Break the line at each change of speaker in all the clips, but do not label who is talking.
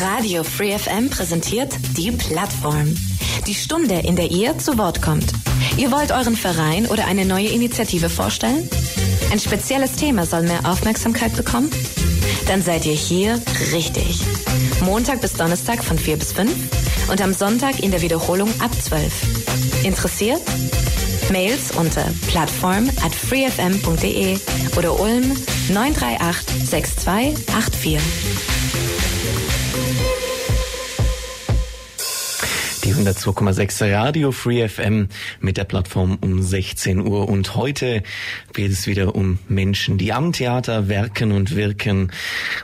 Radio Free FM präsentiert die Plattform. Die Stunde, in der ihr zu Wort kommt. Ihr wollt euren Verein oder eine neue Initiative vorstellen? Ein spezielles Thema soll mehr Aufmerksamkeit bekommen? Dann seid ihr hier richtig. Montag bis Donnerstag von 4 bis 5 und am Sonntag in der Wiederholung ab 12. Interessiert? Mails unter plattform at freefm.de oder Ulm 938 6284.
Die 102,6 Radio Free FM mit der Plattform um 16 Uhr. Und heute geht es wieder um Menschen, die am Theater werken und wirken.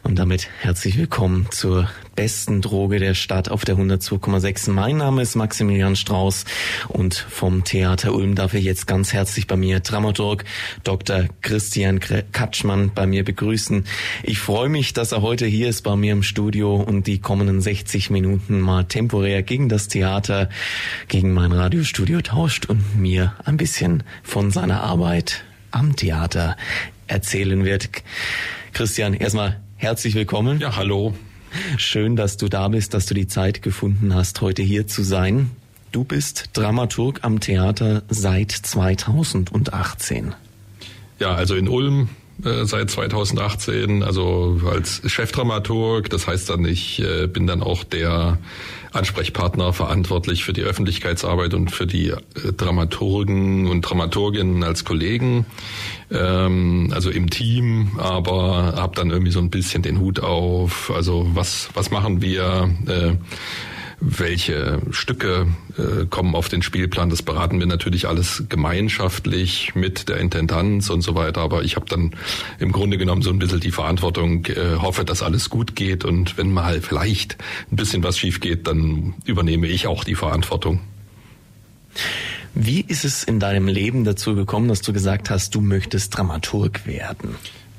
Und damit herzlich willkommen zur besten Droge der Stadt auf der 102,6. Mein Name ist Maximilian Strauß und vom Theater Ulm darf ich jetzt ganz herzlich bei mir Dramaturg Dr. Christian Katschmann bei mir begrüßen. Ich freue mich, dass er heute hier ist bei mir im Studio und die kommenden 60 Minuten mal temporär gegen das Theater, gegen mein Radiostudio tauscht und mir ein bisschen von seiner Arbeit am Theater erzählen wird. Christian, erstmal herzlich willkommen.
Ja, hallo.
Schön, dass du da bist, dass du die Zeit gefunden hast, heute hier zu sein. Du bist Dramaturg am Theater seit 2018.
Ja, also in Ulm seit 2018, also als Chefdramaturg. Das heißt dann, ich äh, bin dann auch der Ansprechpartner verantwortlich für die Öffentlichkeitsarbeit und für die äh, Dramaturgen und Dramaturginnen als Kollegen, ähm, also im Team, aber habe dann irgendwie so ein bisschen den Hut auf. Also was was machen wir? Welche Stücke äh, kommen auf den Spielplan. Das beraten wir natürlich alles gemeinschaftlich mit der Intendanz und so weiter. Aber ich habe dann im Grunde genommen so ein bisschen die Verantwortung, äh, hoffe, dass alles gut geht. Und wenn mal vielleicht ein bisschen was schief geht, dann übernehme ich auch die Verantwortung.
Wie ist es in deinem Leben dazu gekommen, dass du gesagt hast, du möchtest Dramaturg werden?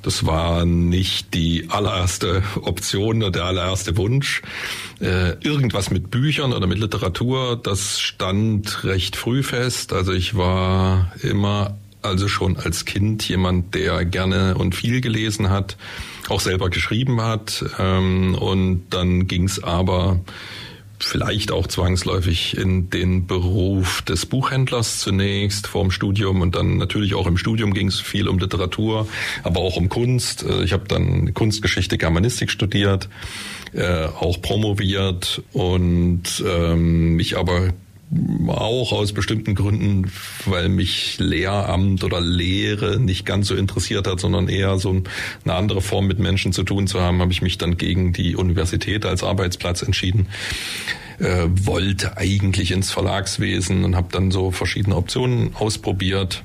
Das war nicht die allererste Option oder der allererste Wunsch. Äh, irgendwas mit Büchern oder mit Literatur, das stand recht früh fest. Also ich war immer, also schon als Kind jemand, der gerne und viel gelesen hat, auch selber geschrieben hat. Ähm, und dann ging's aber vielleicht auch zwangsläufig in den Beruf des Buchhändlers zunächst vorm Studium und dann natürlich auch im Studium ging es viel um Literatur, aber auch um Kunst. Äh, ich habe dann Kunstgeschichte, Germanistik studiert, äh, auch promoviert und ähm, mich aber auch aus bestimmten Gründen, weil mich Lehramt oder Lehre nicht ganz so interessiert hat, sondern eher so eine andere Form mit Menschen zu tun zu haben, habe ich mich dann gegen die Universität als Arbeitsplatz entschieden. Äh, wollte eigentlich ins Verlagswesen und habe dann so verschiedene Optionen ausprobiert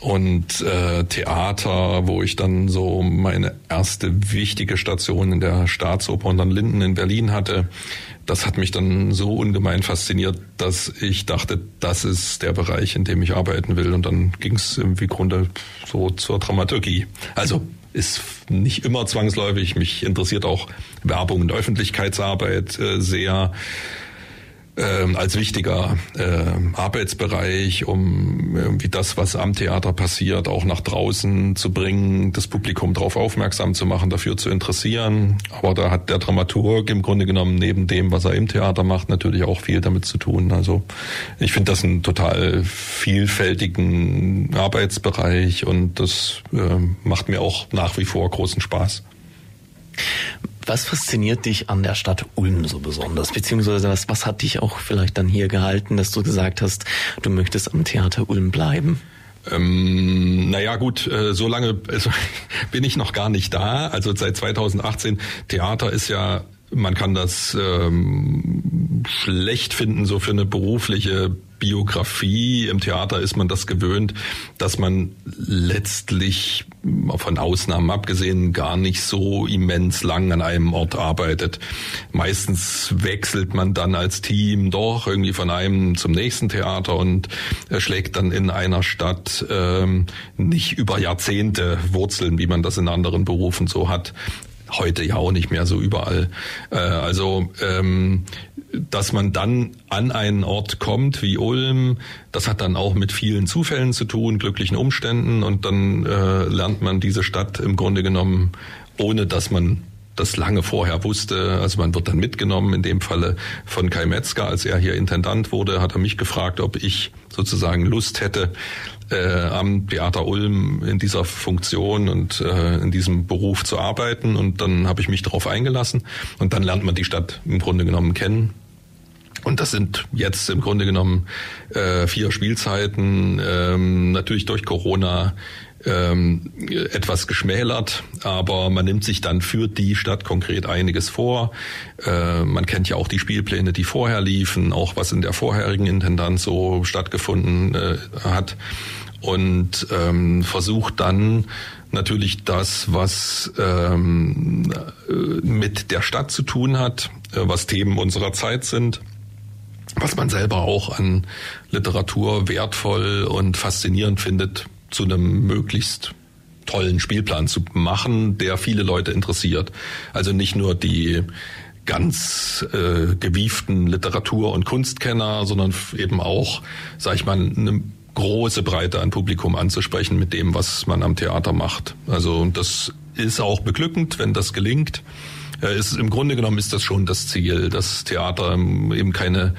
und äh, Theater, wo ich dann so meine erste wichtige Station in der Staatsoper und dann Linden in Berlin hatte das hat mich dann so ungemein fasziniert, dass ich dachte, das ist der Bereich, in dem ich arbeiten will. Und dann ging es im Grunde so zur Dramaturgie. Also ist nicht immer zwangsläufig. Mich interessiert auch Werbung und Öffentlichkeitsarbeit äh, sehr äh, als wichtiger äh, Arbeitsbereich, um irgendwie das, was am Theater passiert, auch nach draußen zu bringen, das Publikum darauf aufmerksam zu machen, dafür zu interessieren. Aber da hat der Dramaturg im Grunde genommen neben dem, was er im Theater macht, natürlich auch viel damit zu tun. Also ich finde das einen total vielfältigen Arbeitsbereich und das äh, macht mir auch nach wie vor großen Spaß.
Was fasziniert dich an der Stadt Ulm so besonders? Beziehungsweise was, was hat dich auch vielleicht dann hier gehalten, dass du gesagt hast, du möchtest am Theater Ulm bleiben?
Ähm, naja gut, äh, so lange also, bin ich noch gar nicht da. Also seit 2018, Theater ist ja man kann das ähm, schlecht finden, so für eine berufliche Biografie. Im Theater ist man das gewöhnt, dass man letztlich von Ausnahmen abgesehen gar nicht so immens lang an einem Ort arbeitet. Meistens wechselt man dann als Team doch irgendwie von einem zum nächsten Theater und schlägt dann in einer Stadt ähm, nicht über Jahrzehnte Wurzeln, wie man das in anderen Berufen so hat, heute ja auch nicht mehr so überall. Äh, also ähm, dass man dann an einen Ort kommt wie Ulm, das hat dann auch mit vielen Zufällen zu tun, glücklichen Umständen und dann äh, lernt man diese Stadt im Grunde genommen, ohne dass man das lange vorher wusste. Also man wird dann mitgenommen, in dem Falle von Kai Metzger, als er hier Intendant wurde, hat er mich gefragt, ob ich sozusagen Lust hätte, äh, am Theater Ulm in dieser Funktion und äh, in diesem Beruf zu arbeiten. Und dann habe ich mich darauf eingelassen. Und dann lernt man die Stadt im Grunde genommen kennen. Und das sind jetzt im Grunde genommen äh, vier Spielzeiten, ähm, natürlich durch Corona ähm, etwas geschmälert, aber man nimmt sich dann für die Stadt konkret einiges vor. Äh, man kennt ja auch die Spielpläne, die vorher liefen, auch was in der vorherigen Intendanz so stattgefunden äh, hat und ähm, versucht dann natürlich das, was ähm, äh, mit der Stadt zu tun hat, äh, was Themen unserer Zeit sind, was man selber auch an Literatur wertvoll und faszinierend findet, zu einem möglichst tollen Spielplan zu machen, der viele Leute interessiert. Also nicht nur die ganz äh, gewieften Literatur- und Kunstkenner, sondern eben auch, sag ich mal, eine große Breite an Publikum anzusprechen mit dem, was man am Theater macht. Also das ist auch beglückend, wenn das gelingt. Äh, ist, Im Grunde genommen ist das schon das Ziel, dass Theater eben keine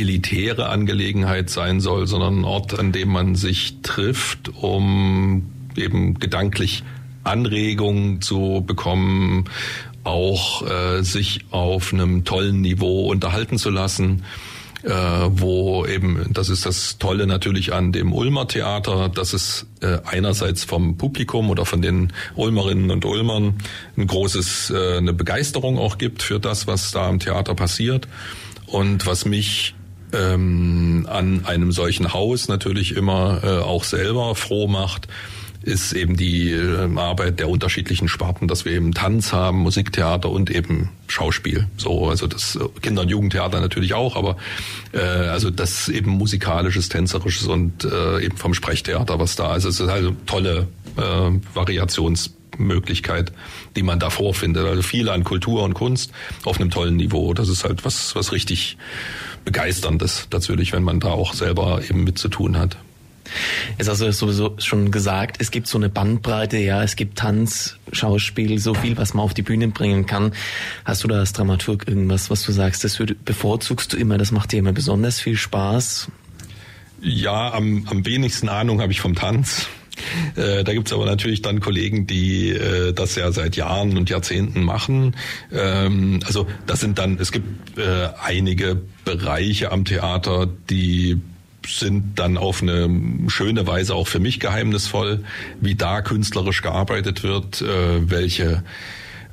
elitäre Angelegenheit sein soll, sondern ein Ort, an dem man sich trifft, um eben gedanklich Anregungen zu bekommen, auch äh, sich auf einem tollen Niveau unterhalten zu lassen äh, wo eben, das ist das Tolle natürlich an dem Ulmer Theater, dass es äh, einerseits vom Publikum oder von den Ulmerinnen und Ulmern ein großes, äh, eine Begeisterung auch gibt für das, was da im Theater passiert. Und was mich ähm, an einem solchen Haus natürlich immer äh, auch selber froh macht, ist eben die äh, Arbeit der unterschiedlichen Sparten, dass wir eben Tanz haben, Musiktheater und eben Schauspiel. So, also das äh, Kinder- und Jugendtheater natürlich auch, aber äh, also das eben musikalisches, tänzerisches und äh, eben vom Sprechtheater, was da ist. Es ist also tolle äh, Variationsmöglichkeit, die man da vorfindet. Also viel an Kultur und Kunst auf einem tollen Niveau. Das ist halt was, was richtig begeisterndes natürlich, wenn man da auch selber eben mit zu tun hat.
Ist also sowieso schon gesagt, es gibt so eine Bandbreite, ja, es gibt Tanz, Schauspiel, so viel, was man auf die Bühne bringen kann. Hast du da als Dramaturg irgendwas, was du sagst, das bevorzugst du immer, das macht dir immer besonders viel Spaß?
Ja, am, am wenigsten Ahnung habe ich vom Tanz. Äh, da gibt's aber natürlich dann Kollegen, die äh, das ja seit Jahren und Jahrzehnten machen. Ähm, also das sind dann, es gibt äh, einige Bereiche am Theater, die sind dann auf eine schöne Weise auch für mich geheimnisvoll, wie da künstlerisch gearbeitet wird, äh, welche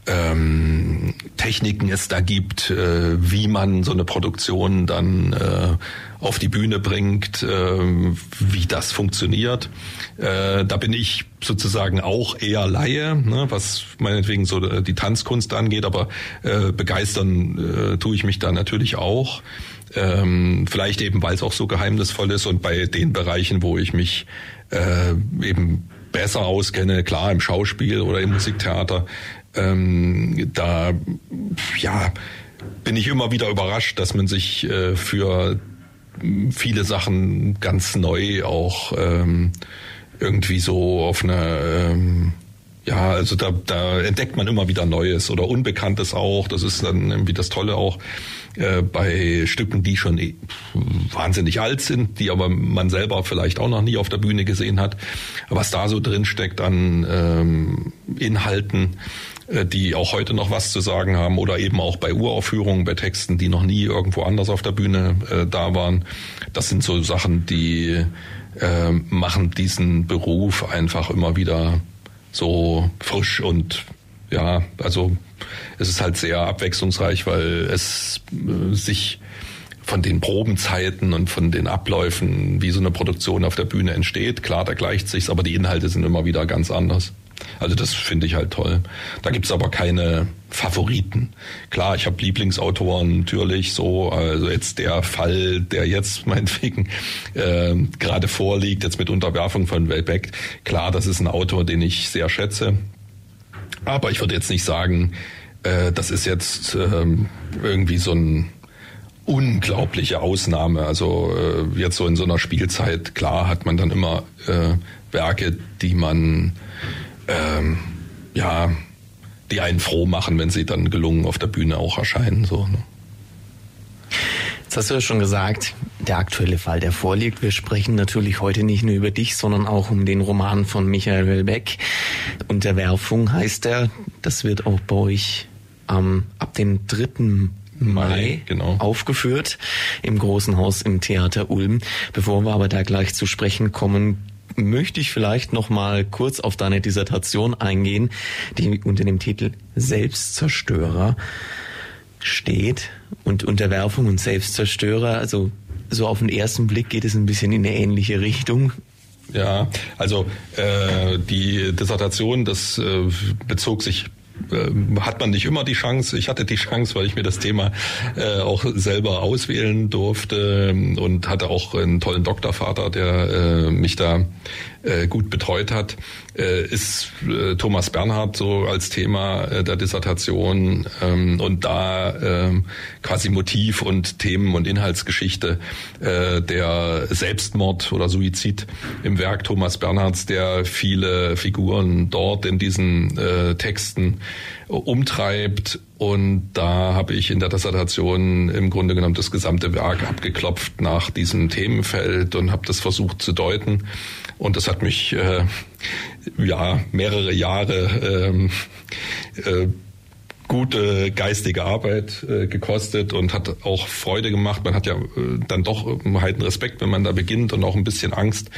ähm, Techniken es da gibt, äh, wie man so eine Produktion dann äh, auf die Bühne bringt, äh, wie das funktioniert. Äh, da bin ich sozusagen auch eher Laie, ne, was meinetwegen so die Tanzkunst angeht, aber äh, begeistern äh, tue ich mich da natürlich auch. Ähm, vielleicht eben, weil es auch so geheimnisvoll ist und bei den Bereichen, wo ich mich äh, eben besser auskenne, klar im Schauspiel oder im Musiktheater, ähm, da ja bin ich immer wieder überrascht, dass man sich äh, für viele Sachen ganz neu auch ähm, irgendwie so auf eine ähm, ja, also da, da entdeckt man immer wieder Neues oder Unbekanntes auch. Das ist dann irgendwie das Tolle auch äh, bei Stücken, die schon eh wahnsinnig alt sind, die aber man selber vielleicht auch noch nie auf der Bühne gesehen hat. Was da so drin steckt an ähm, Inhalten, die auch heute noch was zu sagen haben oder eben auch bei Uraufführungen, bei Texten, die noch nie irgendwo anders auf der Bühne äh, da waren. Das sind so Sachen, die äh, machen diesen Beruf einfach immer wieder so frisch und ja, also es ist halt sehr abwechslungsreich, weil es äh, sich von den Probenzeiten und von den Abläufen, wie so eine Produktion auf der Bühne entsteht, klar, da gleicht sich's, aber die Inhalte sind immer wieder ganz anders. Also das finde ich halt toll. Da gibt's aber keine Favoriten. Klar, ich habe Lieblingsautoren natürlich so, also jetzt der Fall, der jetzt meinetwegen äh, gerade vorliegt, jetzt mit Unterwerfung von Welbeck, klar, das ist ein Autor, den ich sehr schätze. Aber ich würde jetzt nicht sagen, äh, das ist jetzt ähm, irgendwie so ein unglaubliche Ausnahme. Also äh, jetzt so in so einer Spielzeit, klar hat man dann immer äh, Werke, die man ähm, ja die einen froh machen, wenn sie dann gelungen auf der Bühne auch erscheinen. So, ne?
Jetzt hast du ja schon gesagt, der aktuelle Fall, der vorliegt. Wir sprechen natürlich heute nicht nur über dich, sondern auch um den Roman von Michael Wellbeck. Unterwerfung heißt er. Das wird auch bei euch ähm, ab dem 3. Mai, Mai genau. aufgeführt im Großen Haus im Theater Ulm. Bevor wir aber da gleich zu sprechen kommen, möchte ich vielleicht noch mal kurz auf deine Dissertation eingehen, die unter dem Titel Selbstzerstörer steht und Unterwerfung und Selbstzerstörer. Also so auf den ersten Blick geht es ein bisschen in eine ähnliche Richtung.
Ja, also äh, die Dissertation, das äh, bezog sich hat man nicht immer die Chance. Ich hatte die Chance, weil ich mir das Thema äh, auch selber auswählen durfte und hatte auch einen tollen Doktorvater, der äh, mich da äh, gut betreut hat, äh, ist äh, Thomas Bernhard so als Thema äh, der Dissertation ähm, und da ähm, quasi Motiv und Themen und Inhaltsgeschichte äh, der Selbstmord oder Suizid im Werk Thomas Bernhards, der viele Figuren dort in diesen äh, Texten umtreibt. Und da habe ich in der Dissertation im Grunde genommen das gesamte Werk abgeklopft nach diesem Themenfeld und habe das versucht zu deuten. Und das hat mich äh, ja mehrere Jahre ähm, äh, gute geistige Arbeit äh, gekostet und hat auch Freude gemacht. Man hat ja äh, dann doch halt einen Respekt, wenn man da beginnt und auch ein bisschen Angst,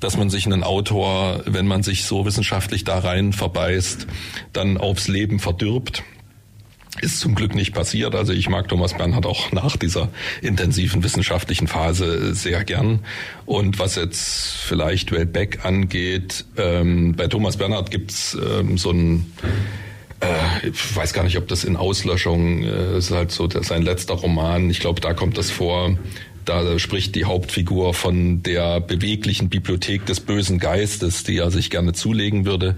dass man sich einen Autor, wenn man sich so wissenschaftlich da rein verbeißt, dann aufs Leben verdirbt. Ist zum Glück nicht passiert. Also ich mag Thomas Bernhard auch nach dieser intensiven wissenschaftlichen Phase sehr gern. Und was jetzt vielleicht Weltbeck angeht, ähm, bei Thomas Bernhard gibt's ähm, so ein äh, ich weiß gar nicht, ob das in Auslöschung äh, ist halt so sein letzter Roman. Ich glaube, da kommt das vor. Da spricht die Hauptfigur von der beweglichen Bibliothek des bösen Geistes, die er sich gerne zulegen würde.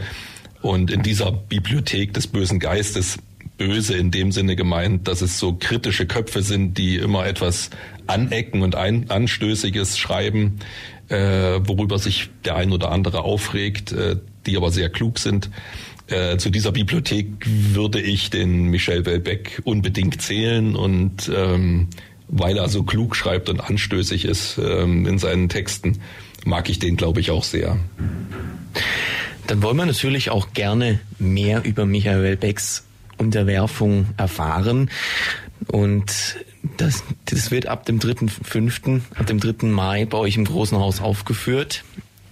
Und in dieser Bibliothek des bösen Geistes böse in dem Sinne gemeint, dass es so kritische Köpfe sind, die immer etwas anecken und ein, anstößiges schreiben, äh, worüber sich der ein oder andere aufregt, äh, die aber sehr klug sind. Äh, zu dieser Bibliothek würde ich den Michel Welbeck unbedingt zählen und ähm, weil er so klug schreibt und anstößig ist ähm, in seinen Texten, mag ich den, glaube ich, auch sehr.
Dann wollen wir natürlich auch gerne mehr über Michael Welbecks Unterwerfung erfahren. Und das, das wird ab dem 3.5., ab dem 3. Mai bei euch im Großen Haus aufgeführt.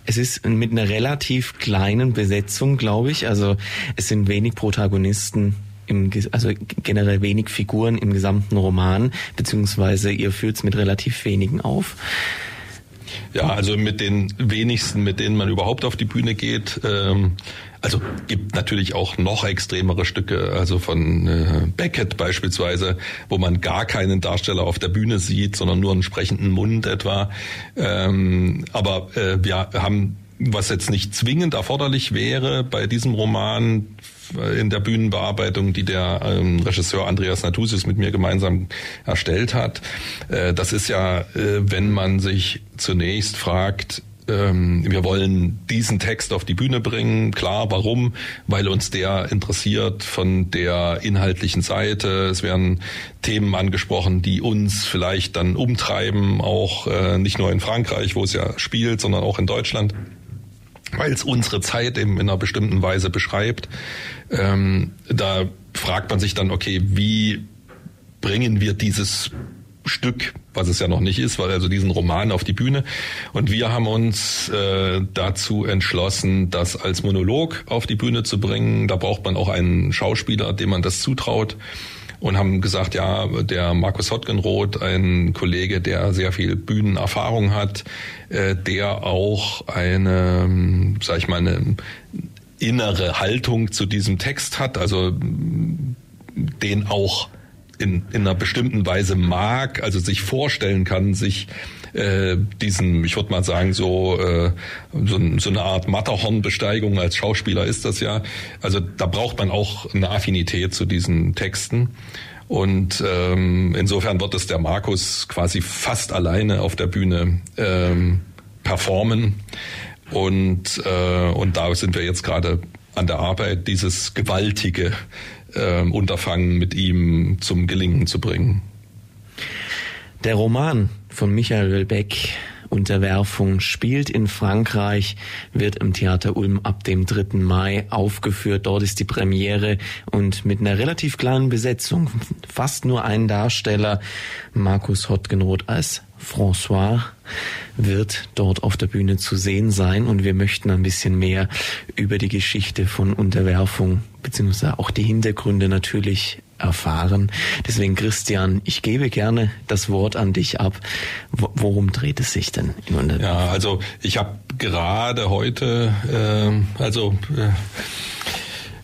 Es ist mit einer relativ kleinen Besetzung, glaube ich. Also es sind wenig Protagonisten im, also generell wenig Figuren im gesamten Roman, beziehungsweise ihr führt es mit relativ wenigen auf.
Ja, also mit den wenigsten, mit denen man überhaupt auf die Bühne geht. Ähm, also gibt natürlich auch noch extremere Stücke, also von äh, Beckett beispielsweise, wo man gar keinen Darsteller auf der Bühne sieht, sondern nur einen sprechenden Mund etwa. Ähm, aber äh, wir haben, was jetzt nicht zwingend erforderlich wäre bei diesem Roman, in der Bühnenbearbeitung, die der ähm, Regisseur Andreas Natusius mit mir gemeinsam erstellt hat. Äh, das ist ja, äh, wenn man sich zunächst fragt, ähm, wir wollen diesen Text auf die Bühne bringen. Klar, warum? Weil uns der interessiert von der inhaltlichen Seite. Es werden Themen angesprochen, die uns vielleicht dann umtreiben, auch äh, nicht nur in Frankreich, wo es ja spielt, sondern auch in Deutschland weil es unsere Zeit eben in einer bestimmten Weise beschreibt. Ähm, da fragt man sich dann, okay, wie bringen wir dieses Stück, was es ja noch nicht ist, weil also diesen Roman auf die Bühne. Und wir haben uns äh, dazu entschlossen, das als Monolog auf die Bühne zu bringen. Da braucht man auch einen Schauspieler, dem man das zutraut und haben gesagt, ja, der Markus Hottgenroth, ein Kollege, der sehr viel Bühnenerfahrung hat, äh, der auch eine, sag ich mal, eine innere Haltung zu diesem Text hat, also den auch in, in einer bestimmten Weise mag, also sich vorstellen kann, sich äh, diesen, ich würde mal sagen, so, äh, so, so eine Art Matterhornbesteigung als Schauspieler ist das ja. Also da braucht man auch eine Affinität zu diesen Texten. Und ähm, insofern wird es der Markus quasi fast alleine auf der Bühne ähm, performen. Und, äh, und da sind wir jetzt gerade an der Arbeit, dieses gewaltige äh, Unterfangen mit ihm zum Gelingen zu bringen.
Der Roman von Michael Beck Unterwerfung spielt in Frankreich, wird im Theater Ulm ab dem 3. Mai aufgeführt. Dort ist die Premiere und mit einer relativ kleinen Besetzung, fast nur ein Darsteller, Markus Hottgenroth als François wird dort auf der Bühne zu sehen sein und wir möchten ein bisschen mehr über die Geschichte von Unterwerfung beziehungsweise auch die Hintergründe natürlich erfahren. Deswegen, Christian, ich gebe gerne das Wort an dich ab. Worum dreht es sich denn?
Ja, also ich habe gerade heute, äh, also äh,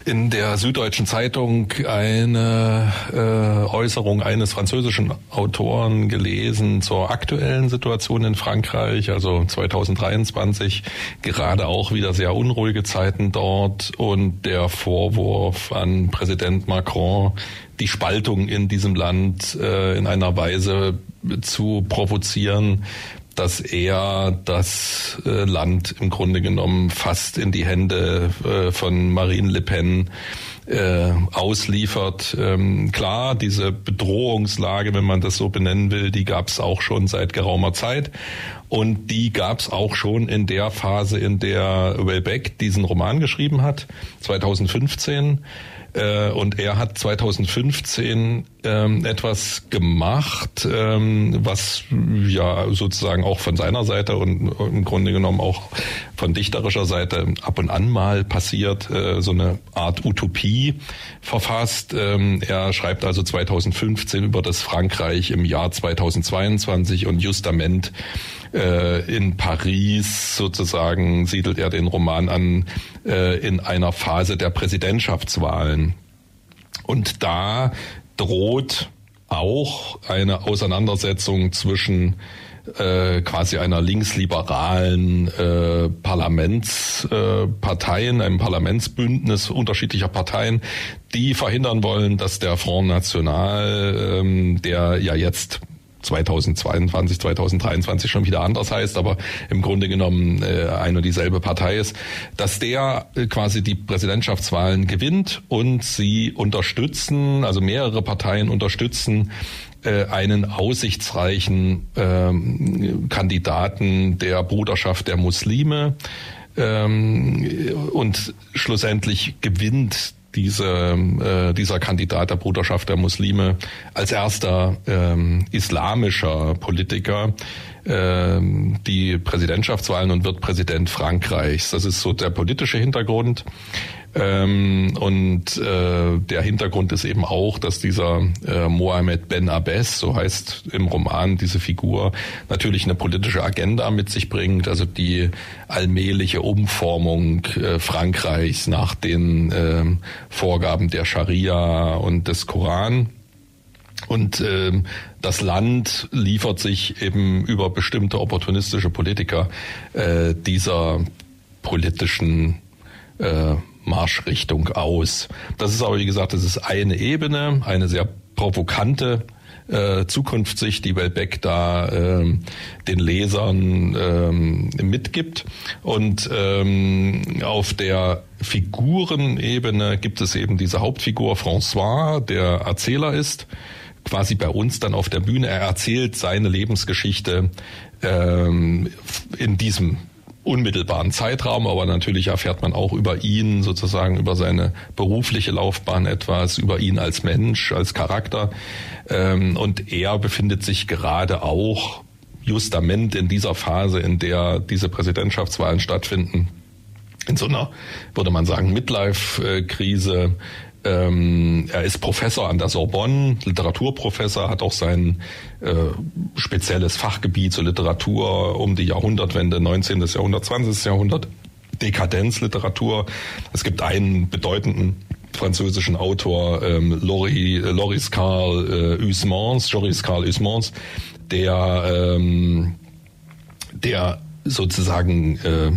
in der Süddeutschen Zeitung eine äh, Äußerung eines französischen Autoren gelesen zur aktuellen Situation in Frankreich, also 2023, gerade auch wieder sehr unruhige Zeiten dort. Und der Vorwurf an Präsident Macron, die Spaltung in diesem Land äh, in einer Weise zu provozieren, dass er das äh, Land im Grunde genommen fast in die Hände äh, von Marine Le Pen äh, ausliefert. Ähm, klar, diese Bedrohungslage, wenn man das so benennen will, die gab es auch schon seit geraumer Zeit. Und die gab es auch schon in der Phase, in der Welbeck diesen Roman geschrieben hat, 2015. Äh, und er hat 2015 ähm, etwas gemacht, ähm, was ja sozusagen auch von seiner Seite und im Grunde genommen auch von dichterischer Seite ab und an mal passiert, äh, so eine Art Utopie verfasst. Ähm, er schreibt also 2015 über das Frankreich im Jahr 2022 und Justament äh, in Paris sozusagen siedelt er den Roman an äh, in einer Phase der Präsidentschaftswahlen. Und da droht auch eine Auseinandersetzung zwischen äh, quasi einer linksliberalen äh, Parlamentsparteien, äh, einem Parlamentsbündnis unterschiedlicher Parteien, die verhindern wollen, dass der Front National, ähm, der ja jetzt 2022, 2023 schon wieder anders heißt, aber im Grunde genommen äh, eine und dieselbe Partei ist, dass der äh, quasi die Präsidentschaftswahlen gewinnt und sie unterstützen, also mehrere Parteien unterstützen äh, einen aussichtsreichen ähm, Kandidaten der Bruderschaft der Muslime ähm, und schlussendlich gewinnt diese, äh, dieser Kandidat der Bruderschaft der Muslime als erster ähm, islamischer Politiker ähm, die Präsidentschaftswahlen und wird Präsident Frankreichs. Das ist so der politische Hintergrund. Ähm, und äh, der Hintergrund ist eben auch, dass dieser äh, Mohammed Ben Abbes, so heißt im Roman diese Figur, natürlich eine politische Agenda mit sich bringt, also die allmähliche Umformung äh, Frankreichs nach den äh, Vorgaben der Scharia und des Koran. Und ähm, das Land liefert sich eben über bestimmte opportunistische Politiker äh, dieser politischen äh, Marschrichtung aus. Das ist aber, wie gesagt, das ist eine Ebene, eine sehr provokante äh, Zukunftssicht, die Welbeck da äh, den Lesern äh, mitgibt. Und ähm, auf der Figurenebene gibt es eben diese Hauptfigur François, der Erzähler ist, quasi bei uns dann auf der Bühne. Er erzählt seine Lebensgeschichte ähm, in diesem unmittelbaren Zeitraum, aber natürlich erfährt man auch über ihn sozusagen, über seine berufliche Laufbahn etwas, über ihn als Mensch, als Charakter. Ähm, und er befindet sich gerade auch justament in dieser Phase, in der diese Präsidentschaftswahlen stattfinden, in so einer, würde man sagen, Midlife-Krise, ähm, er ist Professor an der Sorbonne, Literaturprofessor, hat auch sein äh, spezielles Fachgebiet zur Literatur um die Jahrhundertwende, 19. Jahrhundert, 20. Jahrhundert, Dekadenzliteratur. Es gibt einen bedeutenden französischen Autor, ähm, Lori, Loris Carl äh, Usmans, Joris Carl Usmans, der, ähm, der sozusagen äh,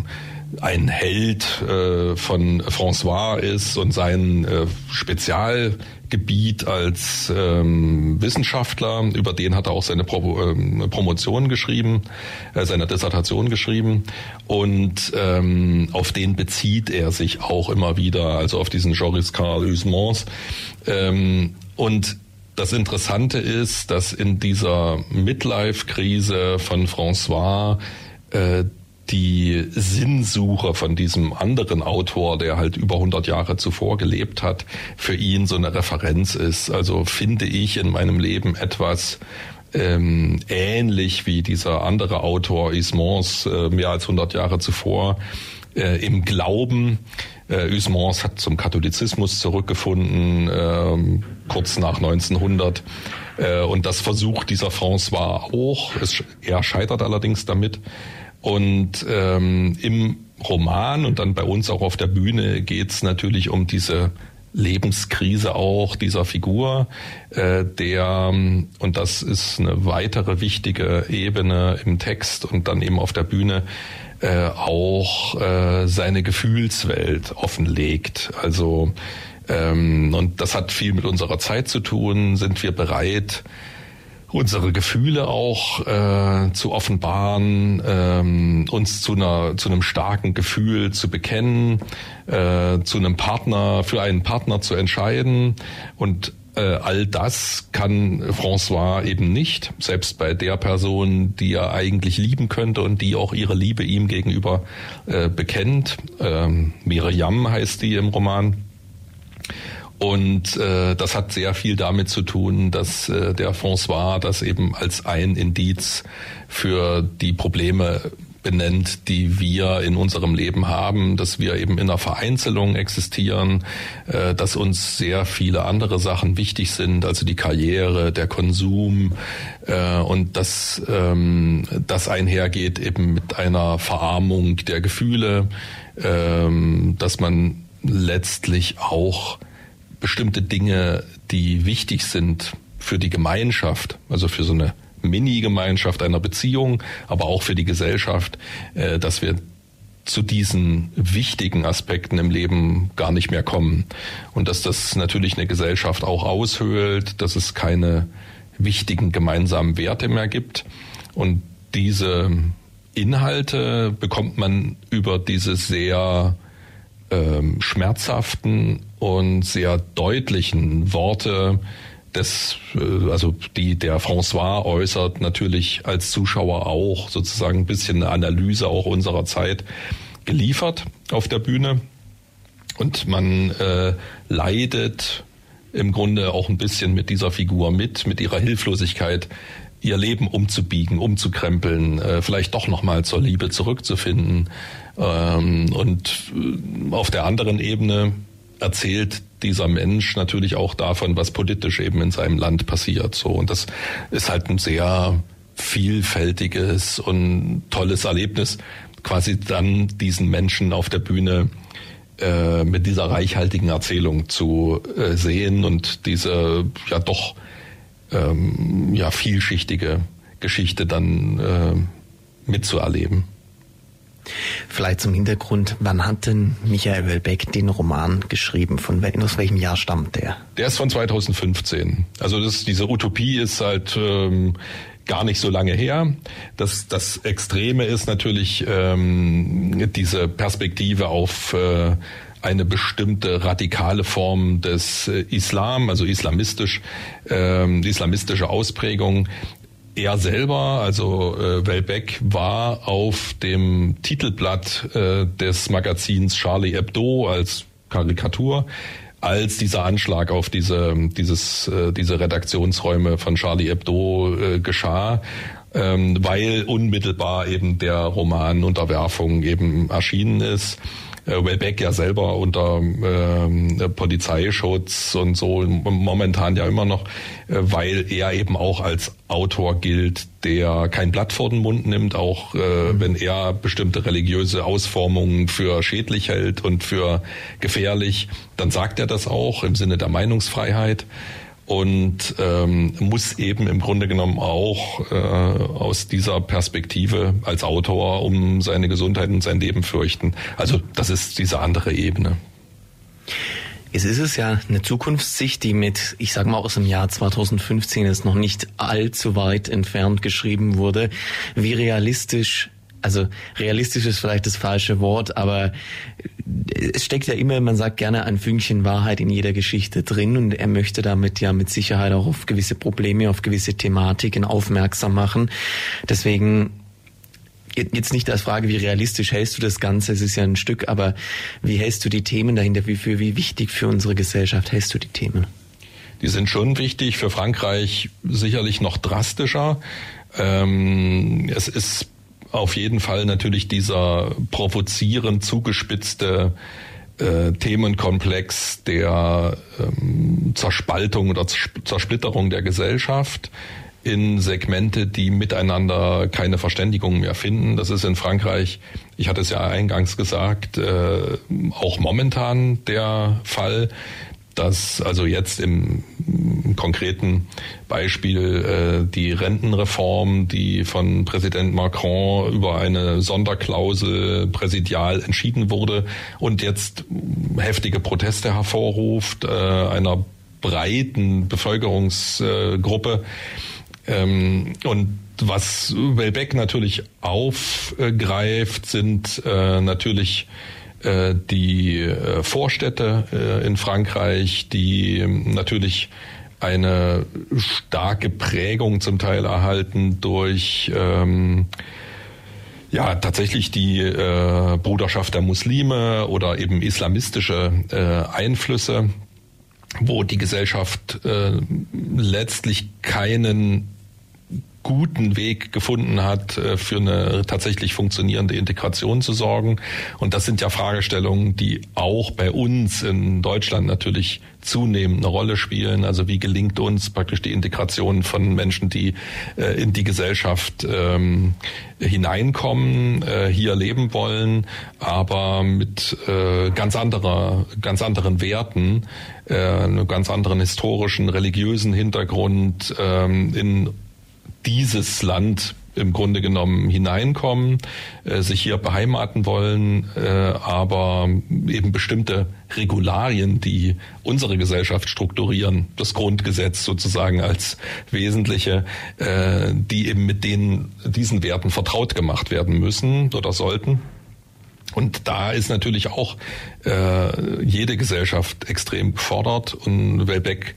ein Held äh, von François ist und sein äh, Spezialgebiet als ähm, Wissenschaftler, über den hat er auch seine Pro ähm, Promotion geschrieben, äh, seine Dissertation geschrieben. Und ähm, auf den bezieht er sich auch immer wieder, also auf diesen Joris Carl Huysmans. Ähm, und das Interessante ist, dass in dieser Midlife-Krise von François äh, die Sinnsuche von diesem anderen Autor, der halt über 100 Jahre zuvor gelebt hat, für ihn so eine Referenz ist. Also finde ich in meinem Leben etwas ähm, ähnlich wie dieser andere Autor Ismons äh, mehr als 100 Jahre zuvor äh, im Glauben. Äh, hat zum Katholizismus zurückgefunden, äh, kurz nach 1900. Äh, und das versucht dieser François auch. Es, er scheitert allerdings damit. Und ähm, im Roman und dann bei uns auch auf der Bühne geht es natürlich um diese Lebenskrise auch dieser Figur, äh, der, und das ist eine weitere wichtige Ebene im Text und dann eben auf der Bühne, äh, auch äh, seine Gefühlswelt offenlegt. Also ähm, und das hat viel mit unserer Zeit zu tun. Sind wir bereit, unsere Gefühle auch äh, zu offenbaren, ähm, uns zu einer zu einem starken Gefühl zu bekennen, äh, zu einem Partner für einen Partner zu entscheiden und äh, all das kann François eben nicht, selbst bei der Person, die er eigentlich lieben könnte und die auch ihre Liebe ihm gegenüber äh, bekennt. Ähm, Miriam heißt die im Roman. Und äh, das hat sehr viel damit zu tun, dass äh, der François das eben als ein Indiz für die Probleme benennt, die wir in unserem Leben haben, dass wir eben in einer Vereinzelung existieren, äh, dass uns sehr viele andere Sachen wichtig sind, also die Karriere, der Konsum äh, und dass ähm, das einhergeht eben mit einer Verarmung der Gefühle, ähm, dass man letztlich auch bestimmte Dinge, die wichtig sind für die Gemeinschaft, also für so eine Mini-Gemeinschaft einer Beziehung, aber auch für die Gesellschaft, äh, dass wir zu diesen wichtigen Aspekten im Leben gar nicht mehr kommen. Und dass das natürlich eine Gesellschaft auch aushöhlt, dass es keine wichtigen gemeinsamen Werte mehr gibt. Und diese Inhalte bekommt man über diese sehr ähm, schmerzhaften und sehr deutlichen Worte des, äh, also die der François äußert, natürlich als Zuschauer auch sozusagen ein bisschen eine Analyse auch unserer Zeit geliefert auf der Bühne. Und man äh, leidet im Grunde auch ein bisschen mit dieser Figur mit, mit ihrer Hilflosigkeit, ihr Leben umzubiegen, umzukrempeln, äh, vielleicht doch nochmal zur Liebe zurückzufinden. Ähm, und äh, auf der anderen Ebene erzählt dieser Mensch natürlich auch davon, was politisch eben in seinem Land passiert. So und das ist halt ein sehr vielfältiges und tolles Erlebnis, quasi dann diesen Menschen auf der Bühne äh, mit dieser reichhaltigen Erzählung zu äh, sehen und diese ja doch ähm, ja vielschichtige Geschichte dann äh, mitzuerleben.
Vielleicht zum Hintergrund, wann hat denn Michael Welbeck den Roman geschrieben? Von aus welchem Jahr stammt der?
Der ist von 2015. Also das, diese Utopie ist halt ähm, gar nicht so lange her. Das, das Extreme ist natürlich ähm, diese Perspektive auf äh, eine bestimmte radikale Form des äh, Islam, also islamistisch, ähm, islamistische Ausprägung, er selber, also äh, Welbeck, war auf dem Titelblatt äh, des Magazins Charlie Hebdo als Karikatur als dieser Anschlag auf diese dieses äh, diese Redaktionsräume von Charlie Hebdo äh, geschah, ähm, weil unmittelbar eben der Roman Unterwerfung eben erschienen ist Wellbeck ja selber unter äh, Polizeischutz und so momentan ja immer noch, äh, weil er eben auch als Autor gilt, der kein Blatt vor den Mund nimmt, auch äh, mhm. wenn er bestimmte religiöse Ausformungen für schädlich hält und für gefährlich, dann sagt er das auch im Sinne der Meinungsfreiheit. Und ähm, muss eben im Grunde genommen auch äh, aus dieser Perspektive als Autor um seine Gesundheit und sein Leben fürchten. Also das ist diese andere Ebene.
Es ist es ja eine Zukunftssicht, die mit, ich sage mal aus dem Jahr 2015 ist noch nicht allzu weit entfernt geschrieben wurde. Wie realistisch also realistisch ist vielleicht das falsche Wort, aber es steckt ja immer, man sagt gerne ein Fünkchen Wahrheit in jeder Geschichte drin und er möchte damit ja mit Sicherheit auch auf gewisse Probleme, auf gewisse Thematiken aufmerksam machen. Deswegen jetzt nicht als Frage, wie realistisch hältst du das Ganze, es ist ja ein Stück, aber wie hältst du die Themen dahinter, wie, für, wie wichtig für unsere Gesellschaft hältst du die Themen?
Die sind schon wichtig, für Frankreich sicherlich noch drastischer. Ähm, es ist auf jeden Fall natürlich dieser provozierend zugespitzte äh, Themenkomplex der ähm, Zerspaltung oder Zersplitterung der Gesellschaft in Segmente, die miteinander keine Verständigung mehr finden. Das ist in Frankreich, ich hatte es ja eingangs gesagt, äh, auch momentan der Fall dass also jetzt im konkreten Beispiel äh, die Rentenreform, die von Präsident Macron über eine Sonderklausel präsidial entschieden wurde und jetzt heftige Proteste hervorruft äh, einer breiten Bevölkerungsgruppe. Ähm, und was Welbeck natürlich aufgreift, sind äh, natürlich äh, die äh, Vorstädte äh, in Frankreich, die ähm, natürlich eine starke Prägung zum Teil erhalten durch ähm, ja tatsächlich die äh, Bruderschaft der Muslime oder eben islamistische äh, Einflüsse, wo die Gesellschaft äh, letztlich keinen guten Weg gefunden hat, äh, für eine tatsächlich funktionierende Integration zu sorgen. Und das sind ja Fragestellungen, die auch bei uns in Deutschland natürlich zunehmend eine Rolle spielen. Also wie gelingt uns praktisch die Integration von Menschen, die äh, in die Gesellschaft ähm, hineinkommen, äh, hier leben wollen, aber mit ganz anderer, ganz anderen Werten, einem ganz anderen historischen, religiösen Hintergrund ähm, in dieses Land im Grunde genommen hineinkommen, äh, sich hier beheimaten wollen, äh, aber eben bestimmte Regularien, die unsere Gesellschaft strukturieren, das Grundgesetz sozusagen als wesentliche, äh, die eben mit denen, diesen Werten vertraut gemacht werden müssen oder sollten. Und da ist natürlich auch äh, jede Gesellschaft extrem gefordert und Welbeck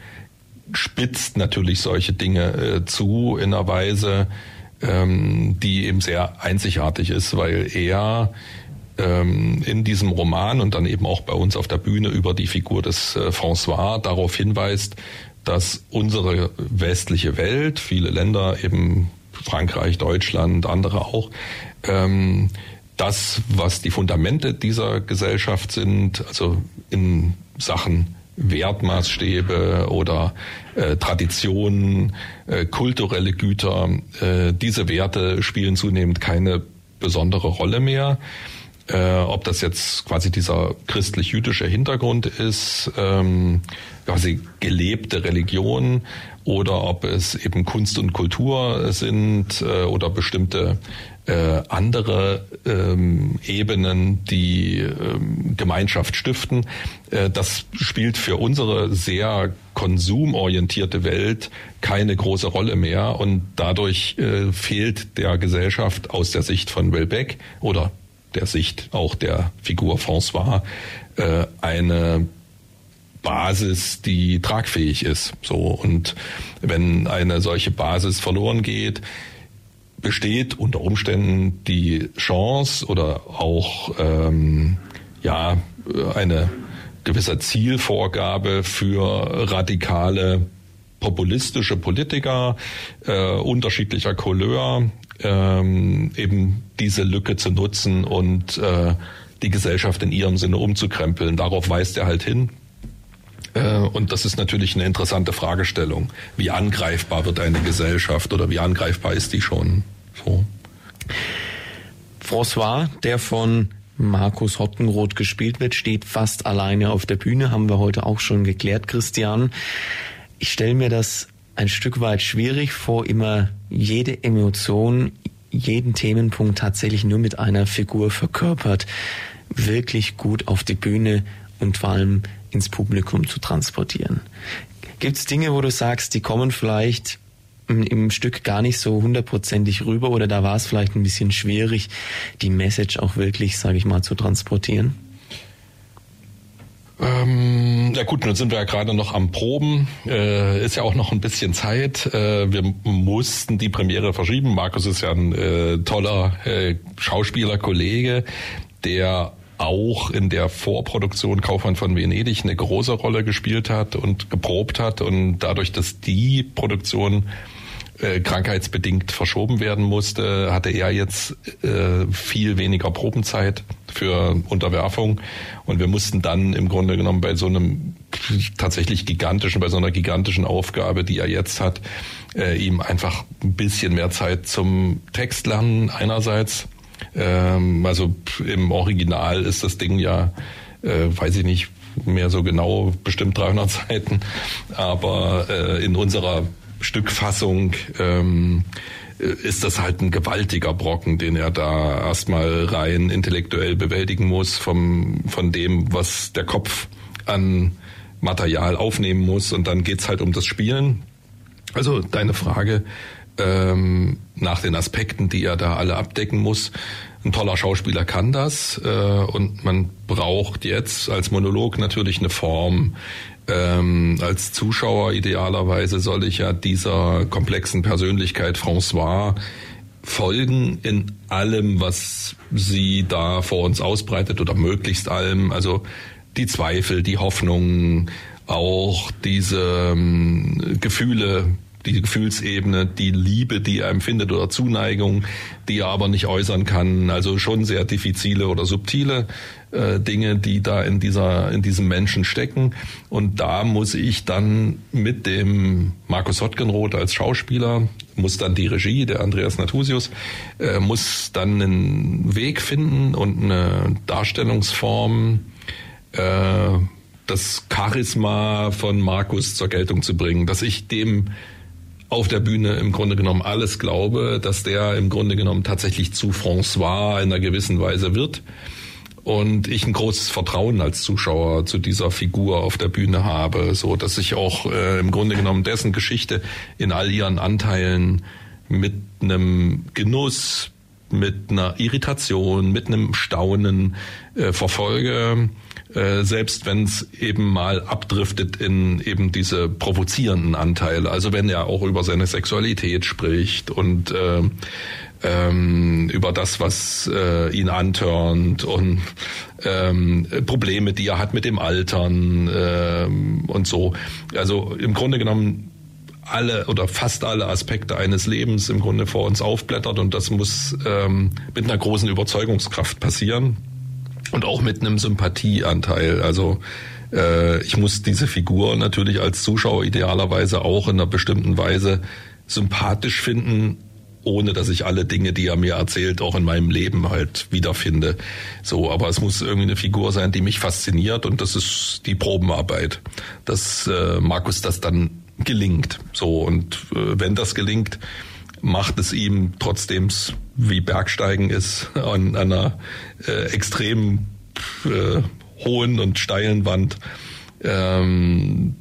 spitzt natürlich solche Dinge äh, zu in einer Weise, ähm, die eben sehr einzigartig ist, weil er ähm, in diesem Roman und dann eben auch bei uns auf der Bühne über die Figur des äh, François darauf hinweist, dass unsere westliche Welt, viele Länder, eben Frankreich, Deutschland, andere auch, ähm, das, was die Fundamente dieser Gesellschaft sind, also in Sachen Wertmaßstäbe oder äh, Traditionen, äh, kulturelle Güter, äh, diese Werte spielen zunehmend keine besondere Rolle mehr. Äh, ob das jetzt quasi dieser christlich-jüdische Hintergrund ist, ähm, quasi gelebte Religion oder ob es eben Kunst und Kultur sind äh, oder bestimmte äh, andere ähm, Ebenen, die ähm, Gemeinschaft stiften. Äh, das spielt für unsere sehr konsumorientierte Welt keine große Rolle mehr und dadurch äh, fehlt der Gesellschaft aus der Sicht von Welbeck oder der Sicht auch der Figur François äh, eine Basis, die tragfähig ist. So und wenn eine solche Basis verloren geht, besteht unter Umständen die Chance oder auch ähm, ja eine gewisse Zielvorgabe für radikale populistische Politiker äh, unterschiedlicher Couleur ähm, eben diese Lücke zu nutzen und äh, die Gesellschaft in ihrem Sinne umzukrempeln. Darauf weist er halt hin. Äh, und das ist natürlich eine interessante Fragestellung. Wie angreifbar wird eine Gesellschaft oder wie angreifbar ist die schon? So.
François, der von Markus Hottenroth gespielt wird, steht fast alleine auf der Bühne, haben wir heute auch schon geklärt, Christian. ich stelle mir das ein Stück weit schwierig vor, immer jede Emotion, jeden Themenpunkt tatsächlich nur mit einer Figur verkörpert, wirklich gut auf die Bühne und vor allem ins Publikum zu transportieren. Gibt es Dinge, wo du sagst, die kommen vielleicht im Stück gar nicht so hundertprozentig rüber oder da war es vielleicht ein bisschen schwierig, die Message auch wirklich, sage ich mal, zu transportieren?
Ähm, ja gut, nun sind wir ja gerade noch am Proben. Äh, ist ja auch noch ein bisschen Zeit. Äh, wir mussten die Premiere verschieben. Markus ist ja ein äh, toller äh, Schauspieler, Kollege, der auch in der Vorproduktion Kaufmann von Venedig eine große Rolle gespielt hat und geprobt hat. Und dadurch, dass die Produktion äh, krankheitsbedingt verschoben werden musste, hatte er jetzt äh, viel weniger Probenzeit für Unterwerfung. Und wir mussten dann im Grunde genommen bei so einem tatsächlich gigantischen, bei so einer gigantischen Aufgabe, die er jetzt hat, äh, ihm einfach ein bisschen mehr Zeit zum Textlernen einerseits. Ähm, also im Original ist das Ding ja, äh, weiß ich nicht, mehr so genau, bestimmt 300 Seiten. Aber äh, in unserer Stückfassung ähm, ist das halt ein gewaltiger Brocken, den er da erstmal rein intellektuell bewältigen muss, vom, von dem, was der Kopf an Material aufnehmen muss. Und dann geht's halt um das Spielen. Also deine Frage ähm, nach den Aspekten, die er da alle abdecken muss. Ein toller Schauspieler kann das äh, und man braucht jetzt als Monolog natürlich eine Form, ähm, als Zuschauer idealerweise soll ich ja dieser komplexen Persönlichkeit François folgen in allem, was sie da vor uns ausbreitet oder möglichst allem. Also die Zweifel, die Hoffnungen, auch diese ähm, Gefühle, die Gefühlsebene, die Liebe, die er empfindet oder Zuneigung, die er aber nicht äußern kann. Also schon sehr diffizile oder subtile äh, Dinge, die da in dieser in diesem Menschen stecken. Und da muss ich dann mit dem Markus Hottgenroth als Schauspieler, muss dann die Regie, der Andreas Natusius, äh, muss dann einen Weg finden und eine Darstellungsform. Äh, das Charisma von Markus zur Geltung zu bringen, dass ich dem auf der Bühne im Grunde genommen alles glaube, dass der im Grunde genommen tatsächlich zu François in einer gewissen Weise wird. Und ich ein großes Vertrauen als Zuschauer zu dieser Figur auf der Bühne habe, so dass ich auch äh, im Grunde genommen dessen Geschichte in all ihren Anteilen mit einem Genuss, mit einer Irritation, mit einem Staunen äh, verfolge äh, selbst wenn es eben mal abdriftet in eben diese provozierenden Anteile. Also wenn er auch über seine Sexualität spricht und äh, ähm, über das, was äh, ihn antörnt und ähm, Probleme, die er hat mit dem Altern ähm, und so. Also im Grunde genommen alle oder fast alle Aspekte eines Lebens im Grunde vor uns aufblättert und das muss ähm, mit einer großen Überzeugungskraft passieren und auch mit einem Sympathieanteil. Also äh, ich muss diese Figur natürlich als Zuschauer idealerweise auch in einer bestimmten Weise sympathisch finden, ohne dass ich alle Dinge, die er mir erzählt, auch in meinem Leben halt wiederfinde. So, aber es muss irgendwie eine Figur sein, die mich fasziniert und das ist die Probenarbeit, dass äh, Markus das dann gelingt. So und äh, wenn das gelingt, macht es ihm trotzdem wie Bergsteigen ist an, einer äh, extrem äh, hohen und steilen Wand, ähm,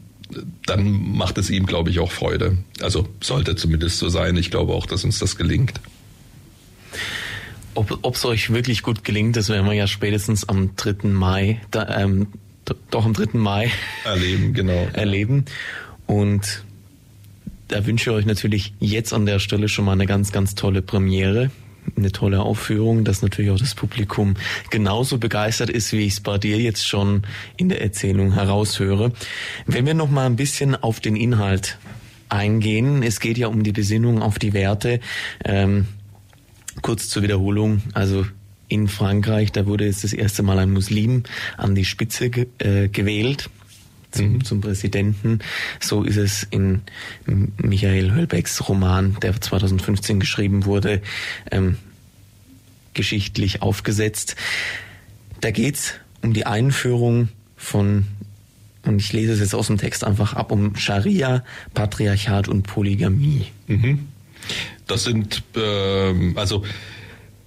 dann macht es ihm, glaube ich, auch Freude. Also sollte zumindest so sein. Ich glaube auch, dass uns das gelingt.
Ob es euch wirklich gut gelingt, das werden wir ja spätestens am 3. Mai, da, ähm, doch am 3. Mai
erleben, genau.
erleben. Und da wünsche ich euch natürlich jetzt an der Stelle schon mal eine ganz, ganz tolle Premiere. Eine tolle Aufführung, dass natürlich auch das Publikum genauso begeistert ist, wie ich es bei dir jetzt schon in der Erzählung heraushöre. Wenn wir noch mal ein bisschen auf den Inhalt eingehen, es geht ja um die Besinnung auf die Werte. Ähm, kurz zur Wiederholung, also in Frankreich, da wurde jetzt das erste Mal ein Muslim an die Spitze ge äh, gewählt zum, mhm. zum Präsidenten. So ist es in Michael Höllbecks Roman, der 2015 geschrieben wurde, ähm, geschichtlich aufgesetzt. Da geht's um die Einführung von und ich lese es jetzt aus dem Text einfach ab, um Scharia, Patriarchat und Polygamie. Mhm.
Das sind, äh, also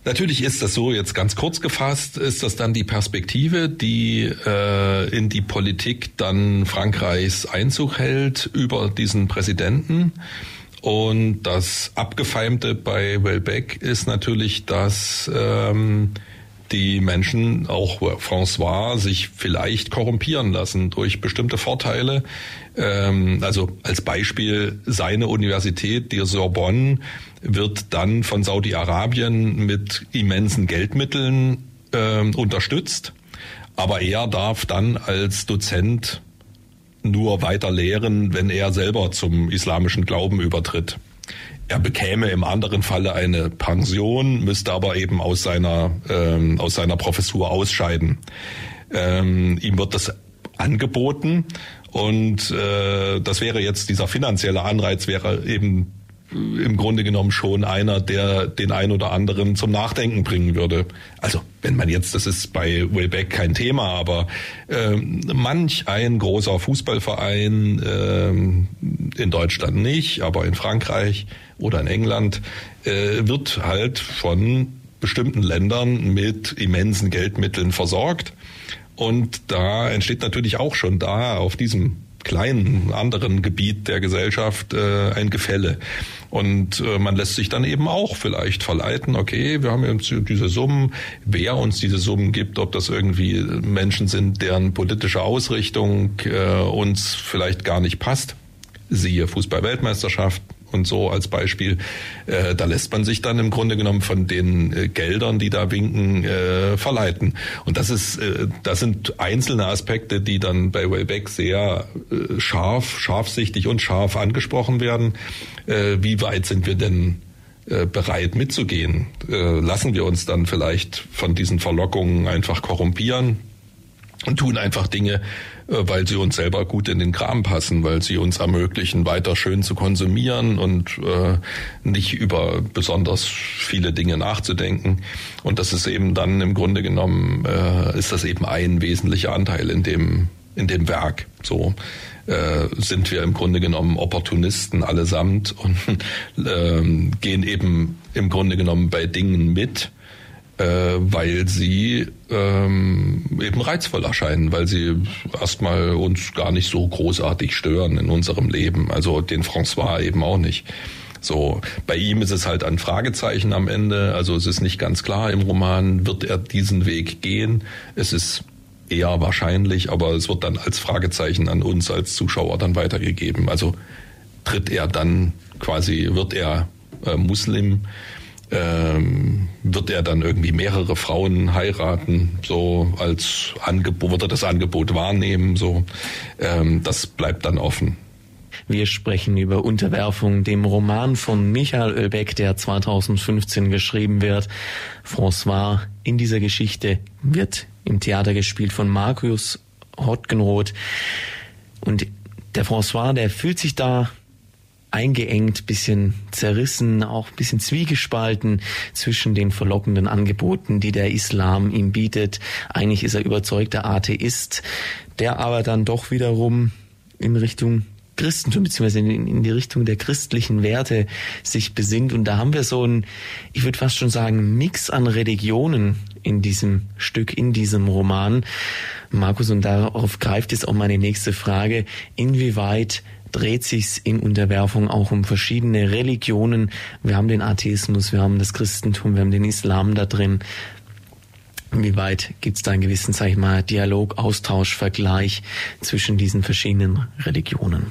Natürlich ist das so jetzt ganz kurz gefasst, ist das dann die Perspektive, die äh, in die Politik dann Frankreichs Einzug hält über diesen Präsidenten. Und das Abgefeimte bei Welbeck ist natürlich, dass ähm, die Menschen, auch François, sich vielleicht korrumpieren lassen durch bestimmte Vorteile. Ähm, also als Beispiel seine Universität, die Sorbonne, wird dann von Saudi-Arabien mit immensen Geldmitteln äh, unterstützt. Aber er darf dann als Dozent nur weiter lehren, wenn er selber zum islamischen Glauben übertritt. Er bekäme im anderen Falle eine Pension, müsste aber eben aus seiner, ähm, aus seiner Professur ausscheiden. Ähm, ihm wird das angeboten und äh, das wäre jetzt dieser finanzielle Anreiz wäre eben im Grunde genommen schon einer, der den ein oder anderen zum Nachdenken bringen würde. Also wenn man jetzt, das ist bei Wayback kein Thema, aber äh, manch ein großer Fußballverein äh, in Deutschland nicht, aber in Frankreich oder in England äh, wird halt von bestimmten Ländern mit immensen Geldmitteln versorgt. Und da entsteht natürlich auch schon da auf diesem kleinen anderen Gebiet der Gesellschaft äh, ein Gefälle. Und äh, man lässt sich dann eben auch vielleicht verleiten, okay, wir haben jetzt diese Summen, wer uns diese Summen gibt, ob das irgendwie Menschen sind, deren politische Ausrichtung äh, uns vielleicht gar nicht passt. Siehe Fußball-Weltmeisterschaft, und so als Beispiel. Äh, da lässt man sich dann im Grunde genommen von den äh, Geldern, die da winken, äh, verleiten. Und das ist, äh, das sind einzelne Aspekte, die dann bei Wayback sehr äh, scharf, scharfsichtig und scharf angesprochen werden. Äh, wie weit sind wir denn äh, bereit mitzugehen? Äh, lassen wir uns dann vielleicht von diesen Verlockungen einfach korrumpieren? und tun einfach Dinge, weil sie uns selber gut in den Kram passen, weil sie uns ermöglichen, weiter schön zu konsumieren und äh, nicht über besonders viele Dinge nachzudenken. Und das ist eben dann im Grunde genommen, äh, ist das eben ein wesentlicher Anteil in dem, in dem Werk. So äh, sind wir im Grunde genommen Opportunisten allesamt und äh, gehen eben im Grunde genommen bei Dingen mit, äh, weil sie ähm, eben reizvoll erscheinen, weil sie erstmal uns gar nicht so großartig stören in unserem Leben. Also den François eben auch nicht. So, bei ihm ist es halt ein Fragezeichen am Ende. Also es ist nicht ganz klar im Roman, wird er diesen Weg gehen? Es ist eher wahrscheinlich, aber es wird dann als Fragezeichen an uns als Zuschauer dann weitergegeben. Also tritt er dann quasi, wird er äh, Muslim? Ähm, wird er dann irgendwie mehrere Frauen heiraten, so als Angebot, wird er das Angebot wahrnehmen, so, ähm, das bleibt dann offen.
Wir sprechen über Unterwerfung, dem Roman von Michael Oelbeck, der 2015 geschrieben wird. François in dieser Geschichte wird im Theater gespielt von Markus Hotgenroth. Und der François, der fühlt sich da eingeengt, bisschen zerrissen, auch bisschen zwiegespalten zwischen den verlockenden Angeboten, die der Islam ihm bietet. Eigentlich ist er überzeugter Atheist, der aber dann doch wiederum in Richtung Christentum beziehungsweise in, in, die Richtung der christlichen Werte sich besinnt. Und da haben wir so ein, ich würde fast schon sagen, Mix an Religionen in diesem Stück, in diesem Roman. Markus, und darauf greift jetzt auch meine nächste Frage, inwieweit dreht sich's in Unterwerfung auch um verschiedene Religionen. Wir haben den Atheismus, wir haben das Christentum, wir haben den Islam da drin. Wie weit gibt es da einen gewissen, sag ich mal, Dialog, Austausch, Vergleich zwischen diesen verschiedenen Religionen?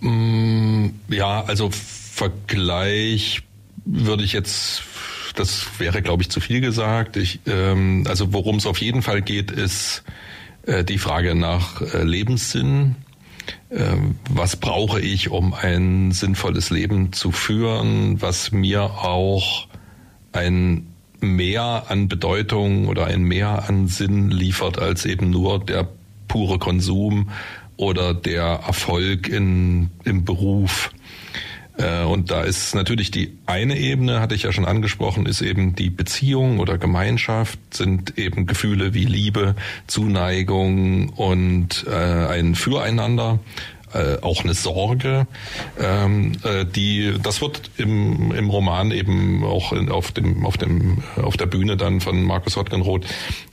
Mm, ja, also Vergleich würde ich jetzt, das wäre, glaube ich, zu viel gesagt. Ich, ähm, also worum es auf jeden Fall geht, ist äh, die Frage nach äh, Lebenssinn was brauche ich, um ein sinnvolles Leben zu führen, was mir auch ein Mehr an Bedeutung oder ein Mehr an Sinn liefert als eben nur der pure Konsum oder der Erfolg in, im Beruf. Äh, und da ist natürlich die eine Ebene, hatte ich ja schon angesprochen, ist eben die Beziehung oder Gemeinschaft, sind eben Gefühle wie Liebe, Zuneigung und äh, ein Füreinander äh, auch eine Sorge, ähm, äh, die das wird im, im Roman eben auch in, auf dem auf dem auf der Bühne dann von Markus Hottgenroth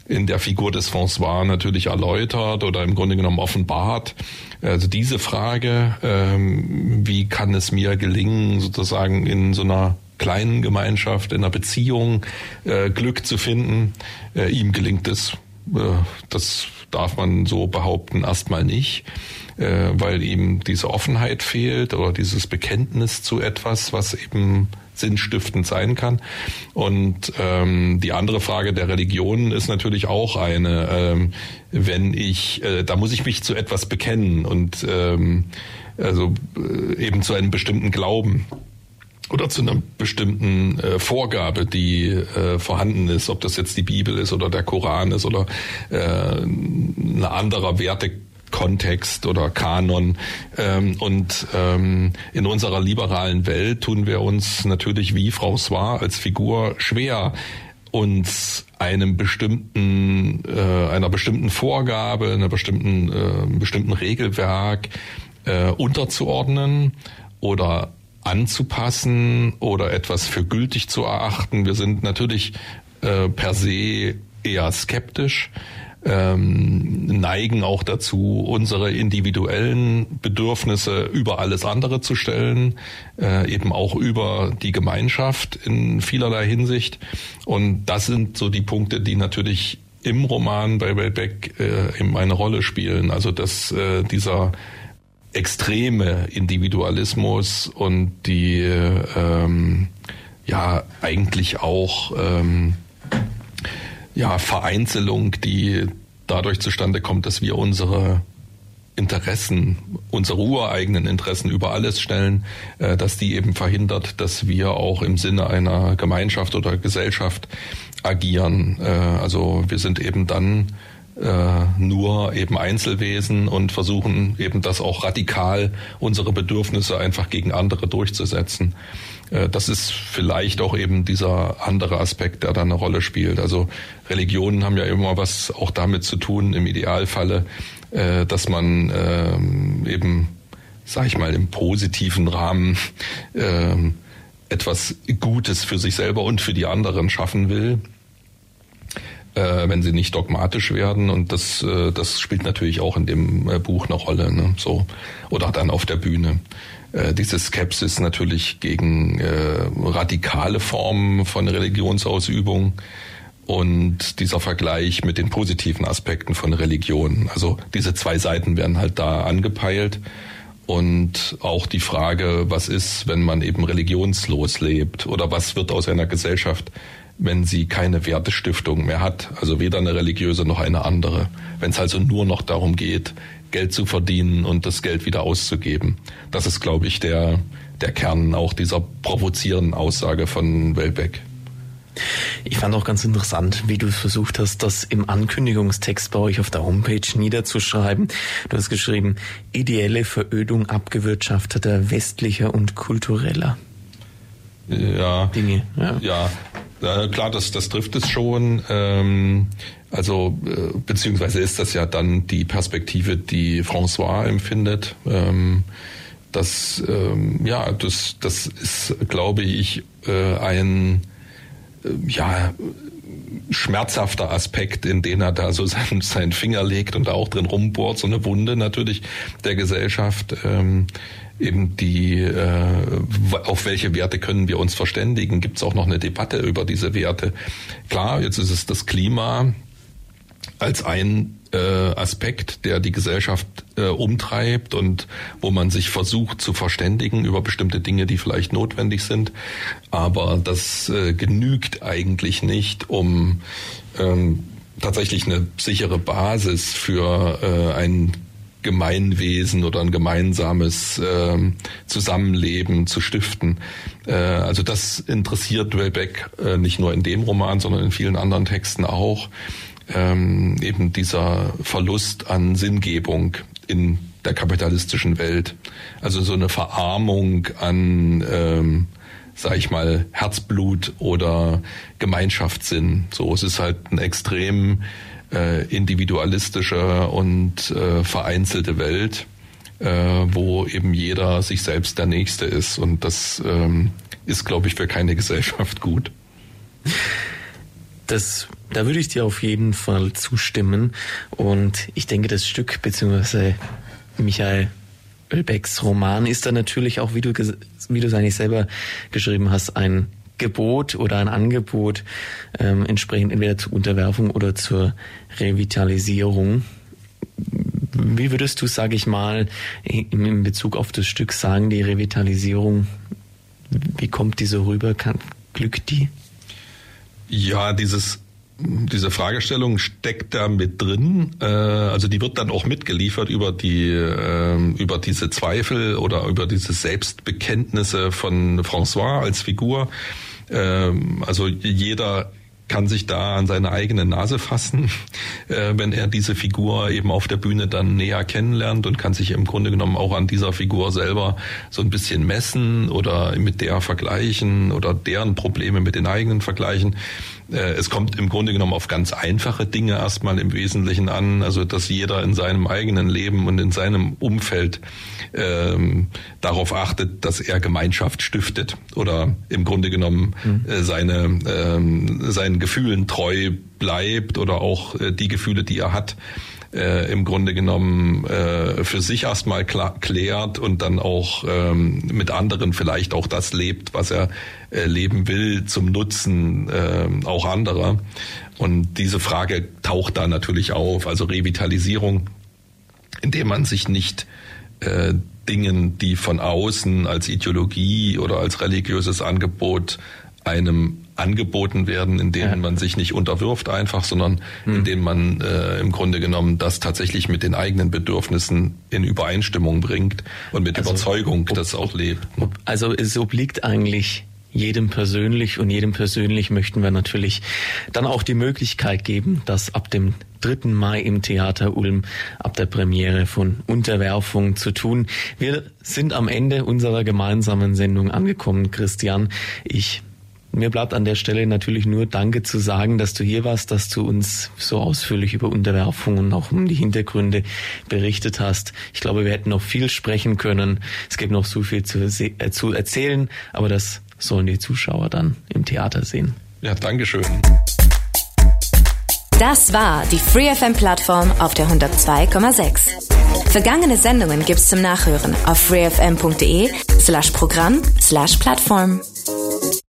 in der Figur des François natürlich erläutert oder im Grunde genommen offenbart. Also diese Frage, ähm, wie kann es mir gelingen, sozusagen in so einer kleinen Gemeinschaft, in einer Beziehung äh, Glück zu finden, äh, ihm gelingt es. Äh, das darf man so behaupten erstmal nicht äh, weil ihm diese Offenheit fehlt oder dieses Bekenntnis zu etwas, was eben sinnstiftend sein kann. Und ähm, die andere Frage der Religion ist natürlich auch eine, ähm, wenn ich, äh, da muss ich mich zu etwas bekennen und ähm, also äh, eben zu einem bestimmten Glauben oder zu einer bestimmten äh, Vorgabe, die äh, vorhanden ist, ob das jetzt die Bibel ist oder der Koran ist oder äh, ein anderer Werte Kontext oder Kanon. Ähm, und ähm, in unserer liberalen Welt tun wir uns natürlich wie Frau François als Figur schwer, uns einem bestimmten, äh, einer bestimmten Vorgabe, einer bestimmten, äh, bestimmten Regelwerk äh, unterzuordnen oder anzupassen oder etwas für gültig zu erachten. Wir sind natürlich äh, per se eher skeptisch ähm, neigen auch dazu, unsere individuellen Bedürfnisse über alles andere zu stellen, äh, eben auch über die Gemeinschaft in vielerlei Hinsicht. Und das sind so die Punkte, die natürlich im Roman bei Welbeck äh, eben eine Rolle spielen. Also dass äh, dieser extreme Individualismus und die ähm, ja eigentlich auch ähm, ja, Vereinzelung, die dadurch zustande kommt, dass wir unsere Interessen, unsere ureigenen Interessen über alles stellen, äh, dass die eben verhindert, dass wir auch im Sinne einer Gemeinschaft oder Gesellschaft agieren. Äh, also wir sind eben dann nur eben Einzelwesen und versuchen eben das auch radikal unsere Bedürfnisse einfach gegen andere durchzusetzen. Äh, das ist vielleicht auch eben dieser andere Aspekt, der da eine Rolle spielt. Also Religionen haben ja immer was auch damit zu tun, im Idealfalle, äh, dass man ähm, eben, sag ich mal, im positiven Rahmen ähm, etwas Gutes für sich selber und für die anderen schaffen will äh, wenn sie nicht dogmatisch werden. Und das, äh, das spielt natürlich auch in dem äh, Buch eine Rolle. Ne? So. Oder dann auf der Bühne äh, diese Skepsis natürlich gegen äh, radikale Formen von Religionsausübung und dieser Vergleich mit den positiven Aspekten von Religion. Also diese zwei Seiten werden halt da angepeilt. Und auch die Frage, was ist, wenn man eben religionslos lebt oder was wird aus einer Gesellschaft, wenn sie keine Wertestiftung mehr hat, also weder eine religiöse noch eine andere. Wenn es also nur noch darum geht, Geld zu verdienen und das Geld wieder auszugeben. Das ist, glaube ich, der, der Kern auch dieser provozierenden Aussage von Welbeck.
Ich fand auch ganz interessant, wie du versucht hast, das im Ankündigungstext bei euch auf der Homepage niederzuschreiben. Du hast geschrieben, ideelle Verödung abgewirtschafteter westlicher und kultureller
ja, Dinge. Ja, ja klar, das, das trifft es schon. Ähm, also äh, beziehungsweise ist das ja dann die Perspektive, die François empfindet. Ähm, das, ähm, ja, das, das ist, glaube ich, äh, ein äh, ja schmerzhafter Aspekt, in den er da so seinen, seinen Finger legt und da auch drin rumbohrt, so eine Wunde natürlich der Gesellschaft. Ähm, eben die, äh, auf welche Werte können wir uns verständigen? Gibt es auch noch eine Debatte über diese Werte? Klar, jetzt ist es das Klima als ein äh, Aspekt, der die Gesellschaft äh, umtreibt und wo man sich versucht zu verständigen über bestimmte Dinge, die vielleicht notwendig sind. Aber das äh, genügt eigentlich nicht, um ähm, tatsächlich eine sichere Basis für äh, ein Gemeinwesen oder ein gemeinsames äh, Zusammenleben zu stiften. Äh, also das interessiert Welbeck äh, nicht nur in dem Roman, sondern in vielen anderen Texten auch. Ähm, eben dieser Verlust an Sinngebung in der kapitalistischen Welt. Also so eine Verarmung an, ähm, sag ich mal, Herzblut oder Gemeinschaftssinn. So, es ist halt ein extrem äh, individualistische und äh, vereinzelte Welt, äh, wo eben jeder sich selbst der Nächste ist. Und das ähm, ist, glaube ich, für keine Gesellschaft gut.
Das, da würde ich dir auf jeden Fall zustimmen. Und ich denke, das Stück beziehungsweise Michael Ölbecks Roman ist dann natürlich auch, wie du, wie du es eigentlich selber geschrieben hast, ein Gebot oder ein Angebot ähm, entsprechend entweder zur Unterwerfung oder zur Revitalisierung. Wie würdest du, sage ich mal, in Bezug auf das Stück sagen, die Revitalisierung, wie kommt die so rüber? Kann, glückt die?
Ja, dieses diese Fragestellung steckt da mit drin. Äh, also die wird dann auch mitgeliefert über die äh, über diese Zweifel oder über diese Selbstbekenntnisse von François als Figur. Ähm, also jeder kann sich da an seine eigene Nase fassen, äh, wenn er diese Figur eben auf der Bühne dann näher kennenlernt und kann sich im Grunde genommen auch an dieser Figur selber so ein bisschen messen oder mit der vergleichen oder deren Probleme mit den eigenen vergleichen. Äh, es kommt im Grunde genommen auf ganz einfache Dinge erstmal im Wesentlichen an, also dass jeder in seinem eigenen Leben und in seinem Umfeld ähm, darauf achtet, dass er Gemeinschaft stiftet oder im Grunde genommen mhm. äh, seine ähm, seinen Gefühlen treu bleibt oder auch äh, die Gefühle, die er hat, äh, im Grunde genommen äh, für sich erstmal klärt und dann auch ähm, mit anderen vielleicht auch das lebt, was er äh, leben will, zum Nutzen äh, auch anderer. Und diese Frage taucht da natürlich auf. Also Revitalisierung, indem man sich nicht äh, Dingen, die von außen als Ideologie oder als religiöses Angebot einem angeboten werden, in denen ja. man sich nicht unterwirft einfach, sondern hm. in denen man äh, im Grunde genommen das tatsächlich mit den eigenen Bedürfnissen in Übereinstimmung bringt und mit also, Überzeugung ob, das auch lebt.
Ob, also es obliegt eigentlich jedem persönlich und jedem persönlich möchten wir natürlich dann auch die Möglichkeit geben, dass ab dem 3. Mai im Theater Ulm ab der Premiere von Unterwerfung zu tun. Wir sind am Ende unserer gemeinsamen Sendung angekommen, Christian. Ich mir bleibt an der Stelle natürlich nur Danke zu sagen, dass du hier warst, dass du uns so ausführlich über Unterwerfung und auch um die Hintergründe berichtet hast. Ich glaube, wir hätten noch viel sprechen können. Es gibt noch so viel zu, äh, zu erzählen, aber das sollen die Zuschauer dann im Theater sehen.
Ja, Dankeschön.
Das war die FreeFM-Plattform auf der 102,6. Vergangene Sendungen gibt's zum Nachhören auf freefm.de slash Programm slash Plattform.